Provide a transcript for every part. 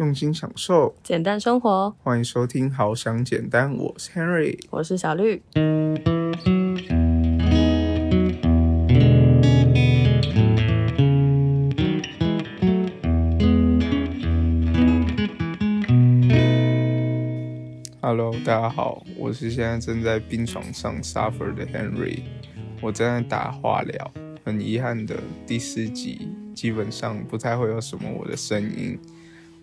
用心享受，简单生活。欢迎收听《好想简单》，我是 Henry，我是小绿。Hello，大家好，我是现在正在病床上 suffer 的 Henry，我正在打化疗。很遗憾的，第四集基本上不太会有什么我的声音，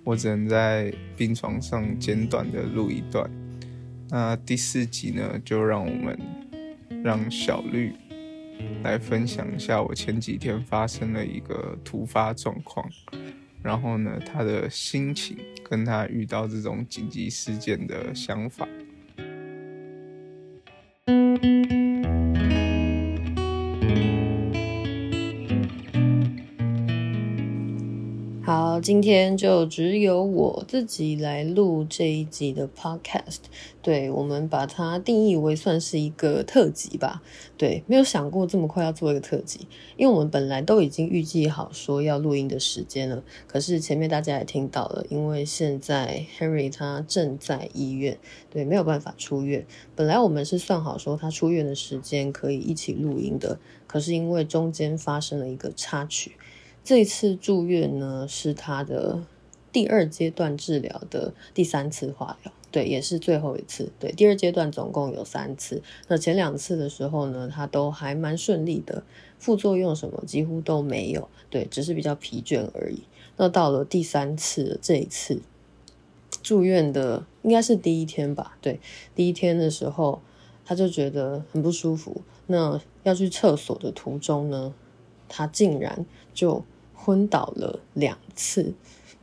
我只能在病床上简短的录一段。那第四集呢，就让我们让小绿来分享一下我前几天发生了一个突发状况。然后呢，他的心情跟他遇到这种紧急事件的想法。今天就只有我自己来录这一集的 podcast，对我们把它定义为算是一个特辑吧。对，没有想过这么快要做一个特辑，因为我们本来都已经预计好说要录音的时间了。可是前面大家也听到了，因为现在 Henry 他正在医院，对，没有办法出院。本来我们是算好说他出院的时间可以一起录音的，可是因为中间发生了一个插曲。这次住院呢，是他的第二阶段治疗的第三次化疗，对，也是最后一次。对，第二阶段总共有三次，那前两次的时候呢，他都还蛮顺利的，副作用什么几乎都没有，对，只是比较疲倦而已。那到了第三次这一次住院的，应该是第一天吧？对，第一天的时候他就觉得很不舒服，那要去厕所的途中呢，他竟然就。昏倒了两次，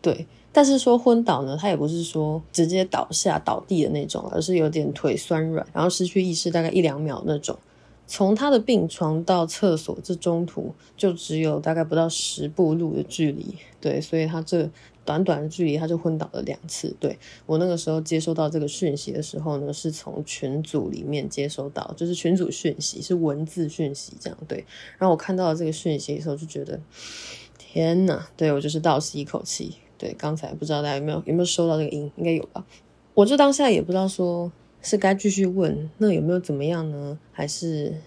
对，但是说昏倒呢，他也不是说直接倒下倒地的那种，而是有点腿酸软，然后失去意识大概一两秒那种。从他的病床到厕所这中途就只有大概不到十步路的距离，对，所以他这短短的距离他就昏倒了两次。对我那个时候接收到这个讯息的时候呢，是从群组里面接收到，就是群组讯息是文字讯息这样，对。然后我看到了这个讯息的时候就觉得。天呐，对我就是倒吸一口气。对，刚才不知道大家有没有有没有收到这个音，应该有吧？我就当下也不知道说是该继续问，那有没有怎么样呢？还是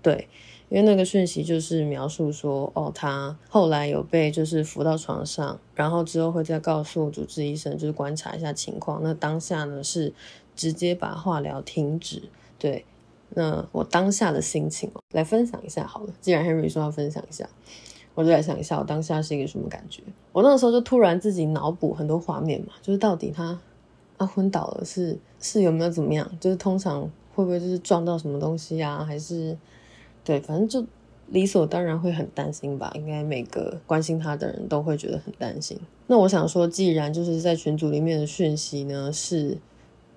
对，因为那个讯息就是描述说，哦，他后来有被就是扶到床上，然后之后会再告诉主治医生，就是观察一下情况。那当下呢是直接把化疗停止。对，那我当下的心情来分享一下好了。既然 Henry 说要分享一下。我就来想一下，我当下是一个什么感觉？我那个时候就突然自己脑补很多画面嘛，就是到底他啊昏倒了是是有没有怎么样？就是通常会不会就是撞到什么东西啊？还是对，反正就理所当然会很担心吧。应该每个关心他的人都会觉得很担心。那我想说，既然就是在群组里面的讯息呢是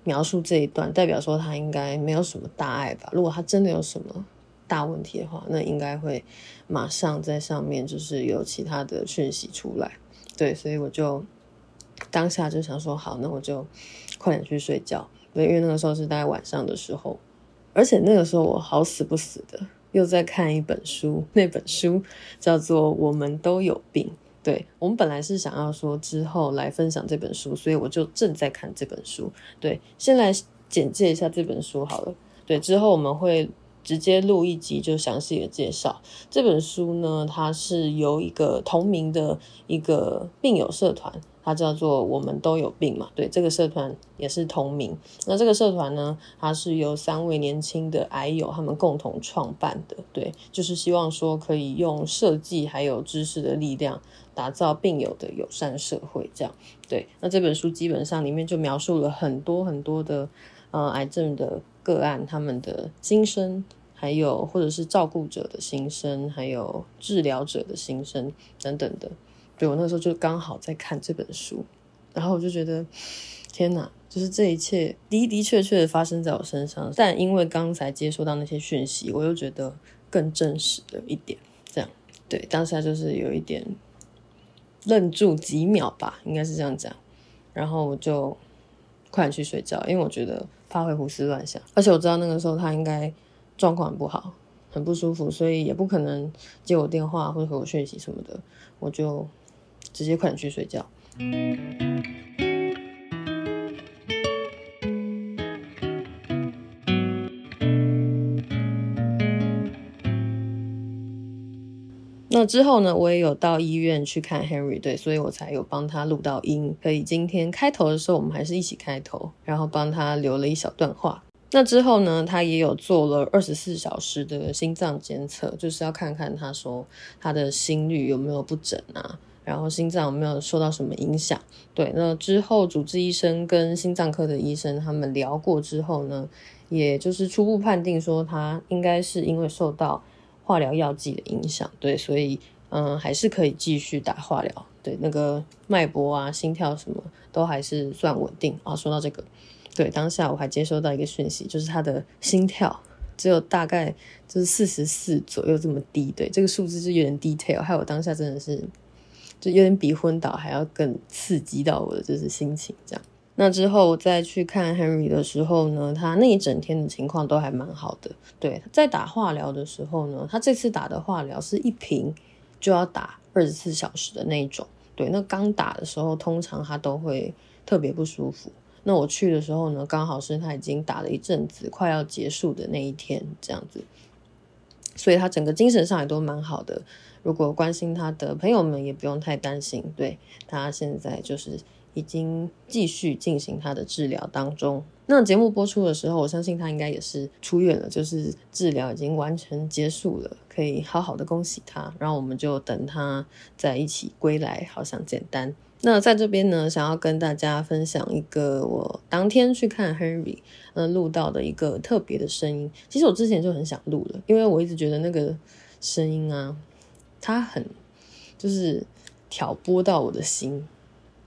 描述这一段，代表说他应该没有什么大碍吧？如果他真的有什么？大问题的话，那应该会马上在上面就是有其他的讯息出来，对，所以我就当下就想说，好，那我就快点去睡觉，对，因为那个时候是大概晚上的时候，而且那个时候我好死不死的又在看一本书，那本书叫做《我们都有病》，对我们本来是想要说之后来分享这本书，所以我就正在看这本书，对，先来简介一下这本书好了，对，之后我们会。直接录一集就详细的介绍这本书呢，它是由一个同名的一个病友社团，它叫做“我们都有病”嘛，对，这个社团也是同名。那这个社团呢，它是由三位年轻的癌友他们共同创办的，对，就是希望说可以用设计还有知识的力量，打造病友的友善社会，这样。对，那这本书基本上里面就描述了很多很多的呃癌症的。个案他们的心声，还有或者是照顾者的心声，还有治疗者的心声等等的。对我那时候就刚好在看这本书，然后我就觉得天哪，就是这一切的的确确的发生在我身上。但因为刚才接收到那些讯息，我又觉得更真实的一点。这样对当下就是有一点愣住几秒吧，应该是这样讲。然后我就快点去睡觉，因为我觉得。他会胡思乱想，而且我知道那个时候他应该状况很不好，很不舒服，所以也不可能接我电话或者回我讯息什么的，我就直接快点去睡觉。之后呢，我也有到医院去看 Henry，对，所以我才有帮他录到音，可以今天开头的时候我们还是一起开头，然后帮他留了一小段话。那之后呢，他也有做了二十四小时的心脏监测，就是要看看他说他的心率有没有不整啊，然后心脏有没有受到什么影响。对，那之后主治医生跟心脏科的医生他们聊过之后呢，也就是初步判定说他应该是因为受到。化疗药剂的影响，对，所以嗯，还是可以继续打化疗。对，那个脉搏啊、心跳什么都还是算稳定啊。说到这个，对，当下我还接收到一个讯息，就是他的心跳只有大概就是四十四左右这么低，对，这个数字就有点 detail，害我当下真的是就有点比昏倒还要更刺激到我的就是心情这样。那之后再去看 Henry 的时候呢，他那一整天的情况都还蛮好的。对，在打化疗的时候呢，他这次打的化疗是一瓶就要打二十四小时的那种。对，那刚打的时候，通常他都会特别不舒服。那我去的时候呢，刚好是他已经打了一阵子，快要结束的那一天，这样子，所以他整个精神上也都蛮好的。如果关心他的朋友们，也不用太担心。对他现在就是。已经继续进行他的治疗当中。那节目播出的时候，我相信他应该也是出院了，就是治疗已经完全结束了，可以好好的恭喜他。然后我们就等他在一起归来，好像简单。那在这边呢，想要跟大家分享一个我当天去看 Henry，呃，录到的一个特别的声音。其实我之前就很想录了，因为我一直觉得那个声音啊，它很就是挑拨到我的心。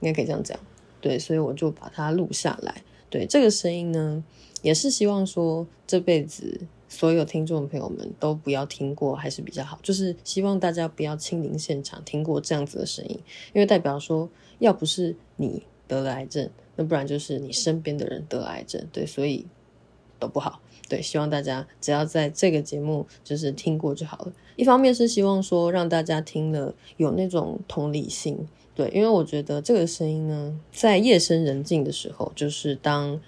应该可以这样讲，对，所以我就把它录下来。对这个声音呢，也是希望说这辈子所有听众朋友们都不要听过，还是比较好。就是希望大家不要亲临现场听过这样子的声音，因为代表说，要不是你得了癌症，那不然就是你身边的人得癌症，对，所以都不好。对，希望大家只要在这个节目就是听过就好了。一方面是希望说让大家听了有那种同理心。对，因为我觉得这个声音呢，在夜深人静的时候，就是当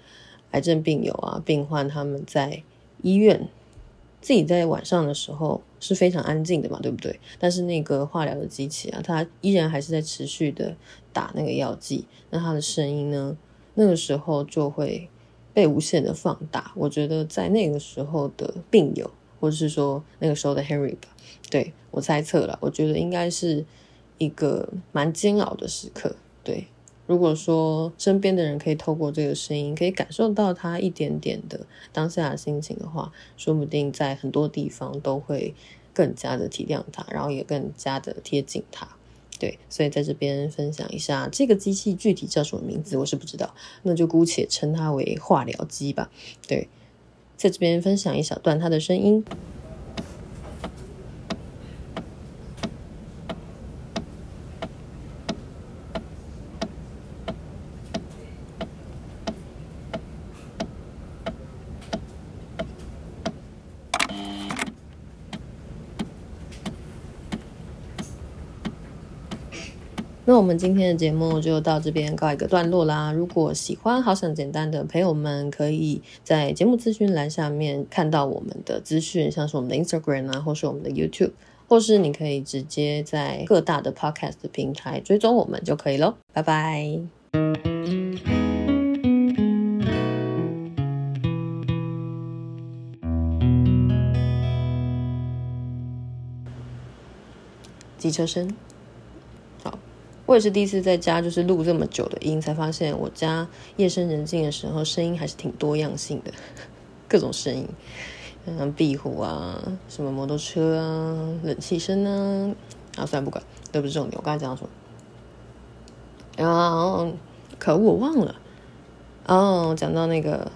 癌症病友啊、病患他们在医院自己在晚上的时候是非常安静的嘛，对不对？但是那个化疗的机器啊，它依然还是在持续的打那个药剂，那它的声音呢，那个时候就会被无限的放大。我觉得在那个时候的病友，或者是说那个时候的 Henry 吧，对我猜测了，我觉得应该是。一个蛮煎熬的时刻，对。如果说身边的人可以透过这个声音，可以感受到他一点点的当下的心情的话，说不定在很多地方都会更加的体谅他，然后也更加的贴近他。对，所以在这边分享一下这个机器具体叫什么名字，我是不知道，那就姑且称它为化疗机吧。对，在这边分享一小段它的声音。那我们今天的节目就到这边告一个段落啦。如果喜欢好想简单的朋友们，可以在节目资讯栏下面看到我们的资讯，像是我们的 Instagram 啊，或是我们的 YouTube，或是你可以直接在各大的 Podcast 平台追踪我们就可以喽。拜拜。机车声。我也是第一次在家就是录这么久的音，才发现我家夜深人静的时候，声音还是挺多样性的，各种声音，嗯，壁虎啊，什么摩托车啊，冷气声啊，啊，算了不管，都不是重点。我刚才讲什么？然后可恶，我忘了。哦，讲到那个